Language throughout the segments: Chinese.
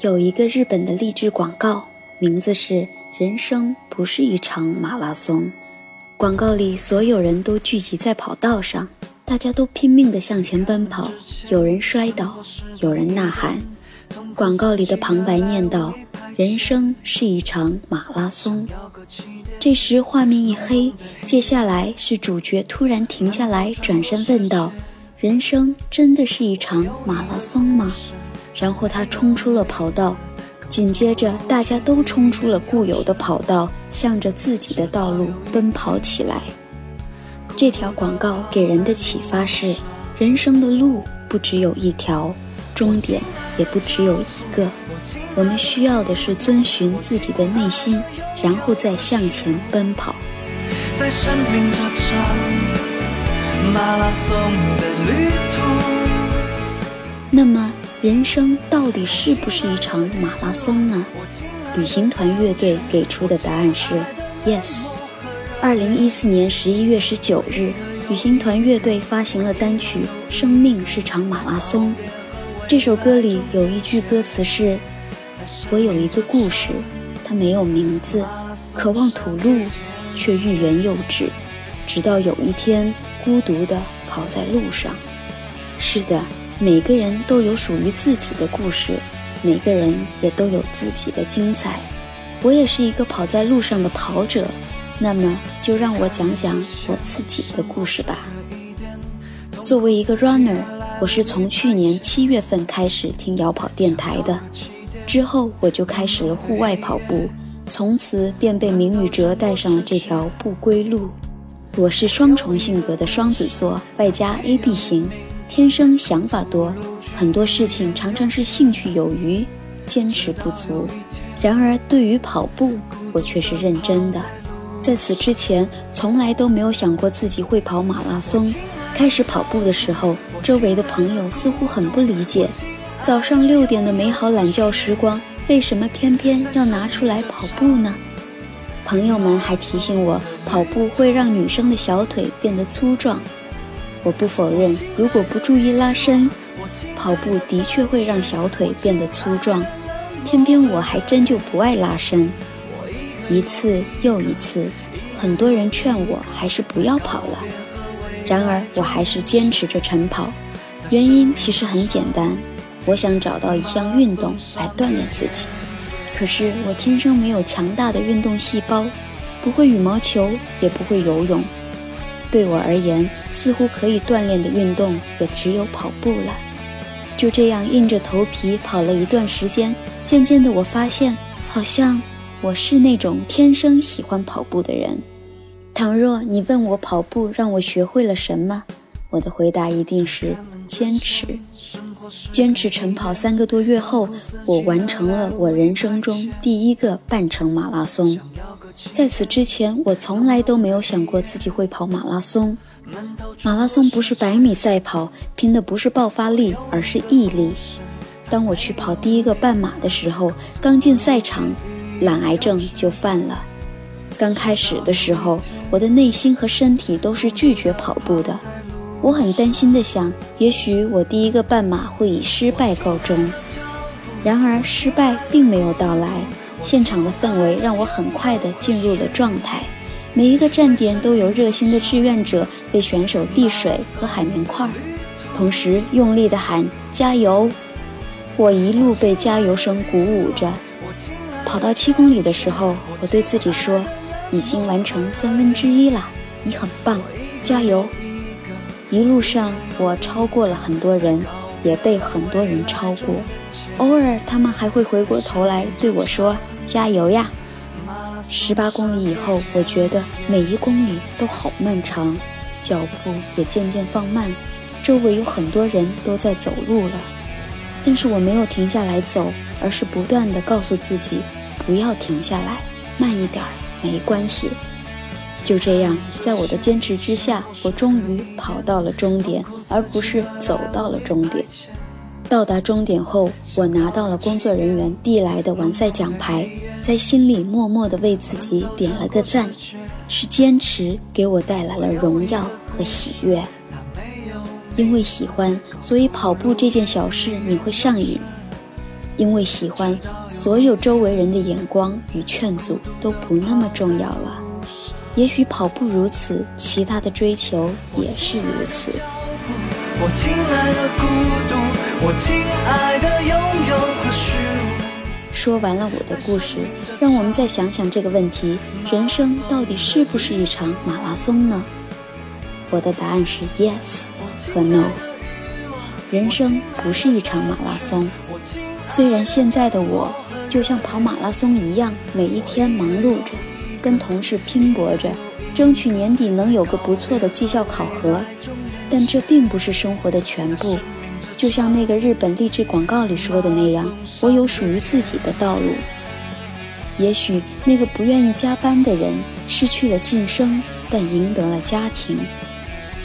有一个日本的励志广告，名字是“人生不是一场马拉松”。广告里所有人都聚集在跑道上，大家都拼命地向前奔跑，有人摔倒，有人呐喊。广告里的旁白念道：“人生是一场马拉松。”这时画面一黑，接下来是主角突然停下来，转身问道：“人生真的是一场马拉松吗？”然后他冲出了跑道，紧接着大家都冲出了固有的跑道，向着自己的道路奔跑起来。这条广告给人的启发是：人生的路不只有一条，终点也不只有一个。我们需要的是遵循自己的内心，然后再向前奔跑。在生命这场马拉松的旅途，那么。人生到底是不是一场马拉松呢？旅行团乐队给出的答案是 yes。二零一四年十一月十九日，旅行团乐队发行了单曲《生命是场马拉松》。这首歌里有一句歌词是：“我有一个故事，它没有名字，渴望吐露，却欲言又止，直到有一天孤独地跑在路上。”是的。每个人都有属于自己的故事，每个人也都有自己的精彩。我也是一个跑在路上的跑者，那么就让我讲讲我自己的故事吧。作为一个 runner，我是从去年七月份开始听摇跑电台的，之后我就开始了户外跑步，从此便被明宇哲带上了这条不归路。我是双重性格的双子座，外加 AB 型。天生想法多，很多事情常常是兴趣有余，坚持不足。然而，对于跑步，我却是认真的。在此之前，从来都没有想过自己会跑马拉松。开始跑步的时候，周围的朋友似乎很不理解：早上六点的美好懒觉时光，为什么偏偏要拿出来跑步呢？朋友们还提醒我，跑步会让女生的小腿变得粗壮。我不否认，如果不注意拉伸，跑步的确会让小腿变得粗壮。偏偏我还真就不爱拉伸。一次又一次，很多人劝我还是不要跑了。然而，我还是坚持着晨跑。原因其实很简单，我想找到一项运动来锻炼自己。可是我天生没有强大的运动细胞，不会羽毛球，也不会游泳。对我而言，似乎可以锻炼的运动也只有跑步了。就这样硬着头皮跑了一段时间，渐渐的，我发现好像我是那种天生喜欢跑步的人。倘若你问我跑步让我学会了什么，我的回答一定是坚持。坚持晨跑三个多月后，我完成了我人生中第一个半程马拉松。在此之前，我从来都没有想过自己会跑马拉松。马拉松不是百米赛跑，拼的不是爆发力，而是毅力。当我去跑第一个半马的时候，刚进赛场，懒癌症就犯了。刚开始的时候，我的内心和身体都是拒绝跑步的。我很担心的想，也许我第一个半马会以失败告终。然而，失败并没有到来。现场的氛围让我很快地进入了状态，每一个站点都有热心的志愿者为选手递水和海绵块，同时用力地喊加油。我一路被加油声鼓舞着。跑到七公里的时候，我对自己说：“已经完成三分之一了，你很棒，加油！”一路上我超过了很多人，也被很多人超过。偶尔他们还会回过头来对我说。加油呀！十八公里以后，我觉得每一公里都好漫长，脚步也渐渐放慢，周围有很多人都在走路了，但是我没有停下来走，而是不断地告诉自己不要停下来，慢一点儿没关系。就这样，在我的坚持之下，我终于跑到了终点，而不是走到了终点。到达终点后，我拿到了工作人员递来的完赛奖牌，在心里默默地为自己点了个赞。是坚持给我带来了荣耀和喜悦。因为喜欢，所以跑步这件小事你会上瘾；因为喜欢，所有周围人的眼光与劝阻都不那么重要了。也许跑步如此，其他的追求也是如此。我亲爱的孤独，我亲爱的拥有和虚无。说完了我的故事，让我们再想想这个问题：人生到底是不是一场马拉松呢？我的答案是 yes 和 no。人生不是一场马拉松，虽然现在的我就像跑马拉松一样，每一天忙碌着。跟同事拼搏着，争取年底能有个不错的绩效考核，但这并不是生活的全部。就像那个日本励志广告里说的那样，我有属于自己的道路。也许那个不愿意加班的人失去了晋升，但赢得了家庭；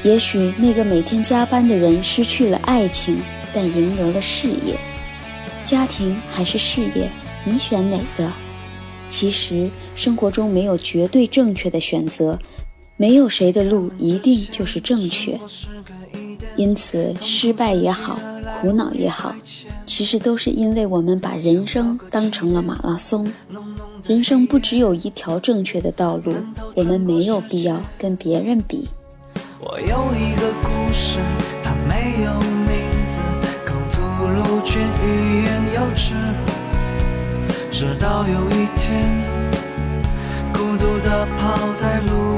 也许那个每天加班的人失去了爱情，但赢得了事业。家庭还是事业，你选哪个？其实生活中没有绝对正确的选择，没有谁的路一定就是正确。因此，失败也好，苦恼也好，其实都是因为我们把人生当成了马拉松。人生不只有一条正确的道路，我们没有必要跟别人比。我有一个故事，它没有名字，口吐露却欲言又止。直到有一天，孤独的跑在路。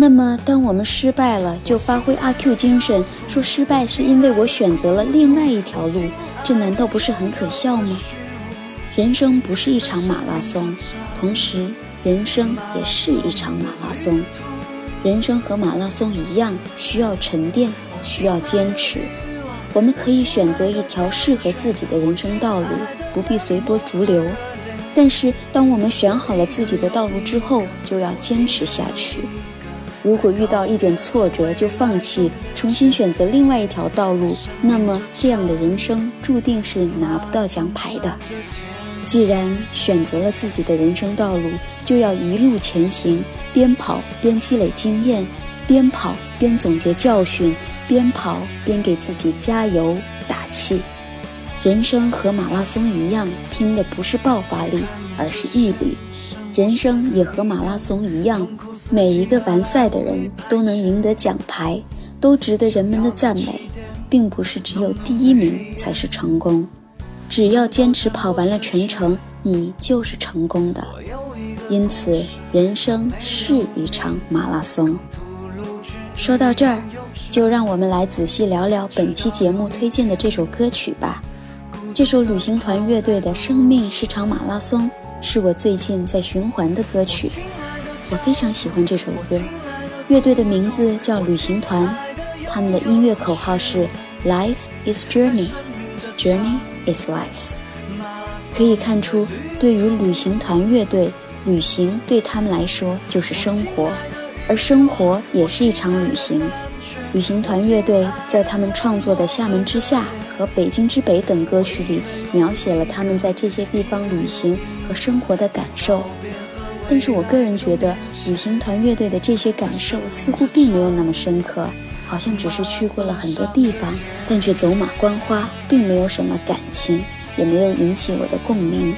那么，当我们失败了，就发挥阿 Q 精神，说失败是因为我选择了另外一条路，这难道不是很可笑吗？人生不是一场马拉松，同时，人生也是一场马拉松。人生和马拉松一样，需要沉淀，需要坚持。我们可以选择一条适合自己的人生道路，不必随波逐流。但是，当我们选好了自己的道路之后，就要坚持下去。如果遇到一点挫折就放弃，重新选择另外一条道路，那么这样的人生注定是拿不到奖牌的。既然选择了自己的人生道路，就要一路前行，边跑边积累经验，边跑边总结教训。边跑边给自己加油打气，人生和马拉松一样，拼的不是爆发力，而是毅力。人生也和马拉松一样，每一个完赛的人都能赢得奖牌，都值得人们的赞美，并不是只有第一名才是成功。只要坚持跑完了全程，你就是成功的。因此，人生是一场马拉松。说到这儿。就让我们来仔细聊聊本期节目推荐的这首歌曲吧。这首旅行团乐队的《生命是场马拉松》是我最近在循环的歌曲，我非常喜欢这首歌。乐队的名字叫旅行团，他们的音乐口号是 “Life is journey, journey is life”。可以看出，对于旅行团乐队，旅行对他们来说就是生活，而生活也是一场旅行。旅行团乐队在他们创作的《厦门之夏》和《北京之北》等歌曲里，描写了他们在这些地方旅行和生活的感受。但是我个人觉得，旅行团乐队的这些感受似乎并没有那么深刻，好像只是去过了很多地方，但却走马观花，并没有什么感情，也没有引起我的共鸣。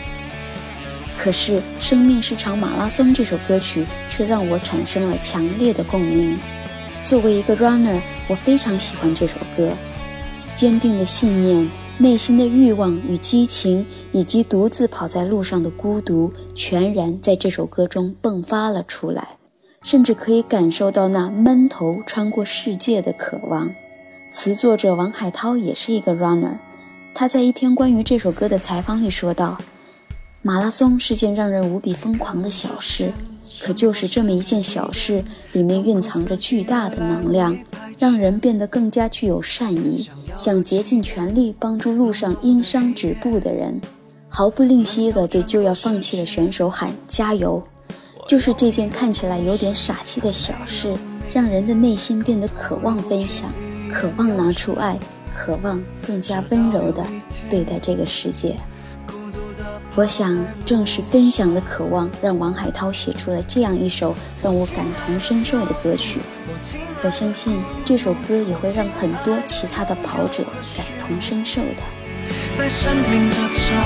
可是《生命是场马拉松》这首歌曲却让我产生了强烈的共鸣。作为一个 runner，我非常喜欢这首歌。坚定的信念、内心的欲望与激情，以及独自跑在路上的孤独，全然在这首歌中迸发了出来。甚至可以感受到那闷头穿过世界的渴望。词作者王海涛也是一个 runner，他在一篇关于这首歌的采访里说道：“马拉松是件让人无比疯狂的小事。”可就是这么一件小事，里面蕴藏着巨大的能量，让人变得更加具有善意，想竭尽全力帮助路上因伤止步的人，毫不吝惜地对就要放弃的选手喊加油。就是这件看起来有点傻气的小事，让人的内心变得渴望分享，渴望拿出爱，渴望更加温柔地对待这个世界。我想，正是分享的渴望，让王海涛写出了这样一首让我感同身受的歌曲。我相信这首歌也会让很多其他的跑者感同身受的。在生命这场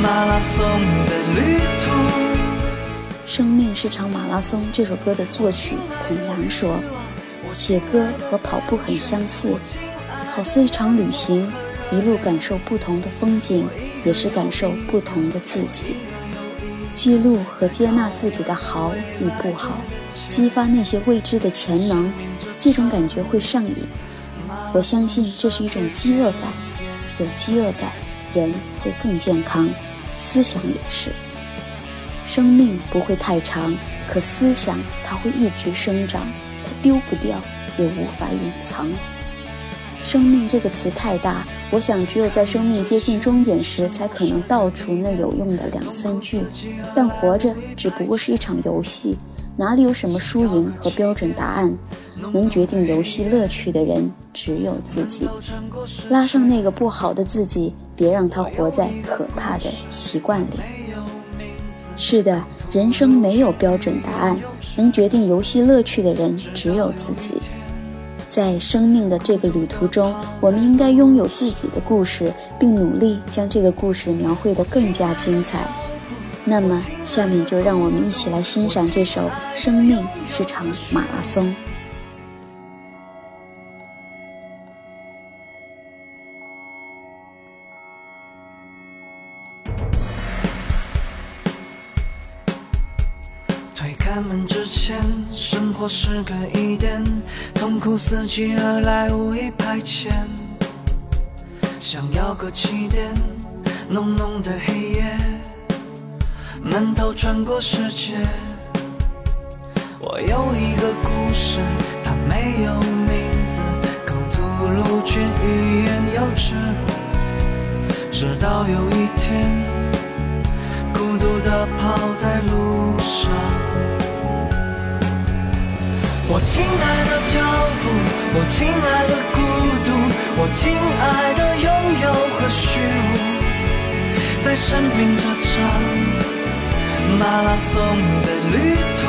马拉松的旅途，生命是场马拉松。这首歌的作曲孔阳说：“写歌和跑步很相似，好似一场旅行，一路感受不同的风景。”也是感受不同的自己，记录和接纳自己的好与不好，激发那些未知的潜能，这种感觉会上瘾。我相信这是一种饥饿感，有饥饿感，人会更健康，思想也是。生命不会太长，可思想它会一直生长，它丢不掉，也无法隐藏。生命这个词太大，我想只有在生命接近终点时，才可能道出那有用的两三句。但活着只不过是一场游戏，哪里有什么输赢和标准答案？能决定游戏乐趣的人只有自己。拉上那个不好的自己，别让他活在可怕的习惯里。是的，人生没有标准答案，能决定游戏乐趣的人只有自己。在生命的这个旅途中，我们应该拥有自己的故事，并努力将这个故事描绘得更加精彩。那么，下面就让我们一起来欣赏这首《生命是场马拉松》。推开门之前，生活是个一疑点，痛苦伺机而来，无意排遣。想要个起点，浓浓的黑夜，闷头穿过世界。我有一个故事，它没有名字，口吐露却欲言又止。直到有一天，孤独地跑在路上。我亲爱的脚步，我亲爱的孤独，我亲爱的拥有和虚无，在生命这场马拉松的旅途。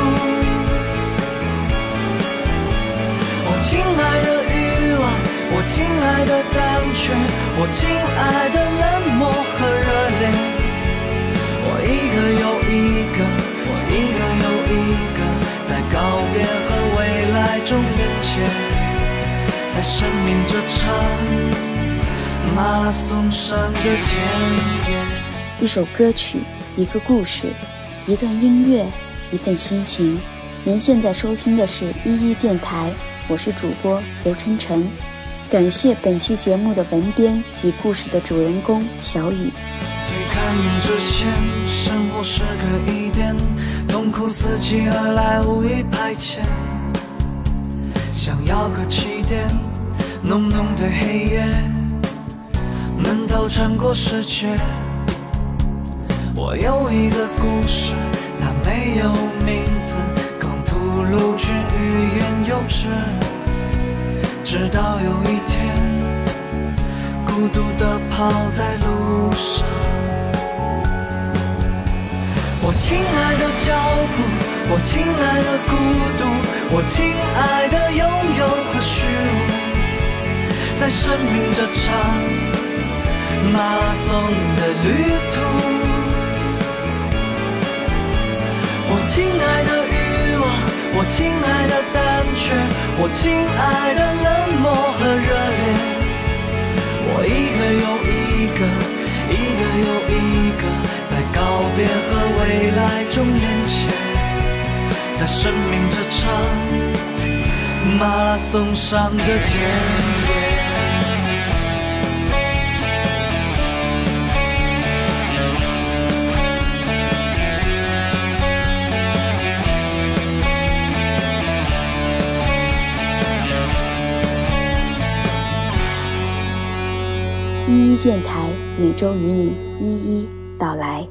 我亲爱的欲望，我亲爱的胆怯，我亲爱的冷漠和热烈，我一个又一个，我一个又一个，告别和未来。中在生命这场马拉松上的一首歌曲，一个故事，一段音乐，一份心情。您现在收听的是依依电台，我是主播刘晨晨。感谢本期节目的文编及故事的主人公小雨。推开门之前，生活是个疑点，痛苦伺机而来，无意排遣。想要个起点，浓浓的黑夜，闷头穿过世界。我有一个故事，它没有名字，刚吐露却欲言又止。直到有一天，孤独地跑在路上。我亲爱的脚步，我亲爱的孤独，我亲爱的拥有和虚无，在生命这场马拉松的旅途。我亲爱的欲望，我亲爱的胆怯，我亲爱的冷漠和热烈，我一个又一个，一个又一个。在告别和未来中连接，在生命这场马拉松上的田野。一一电台每周与你一一。到来。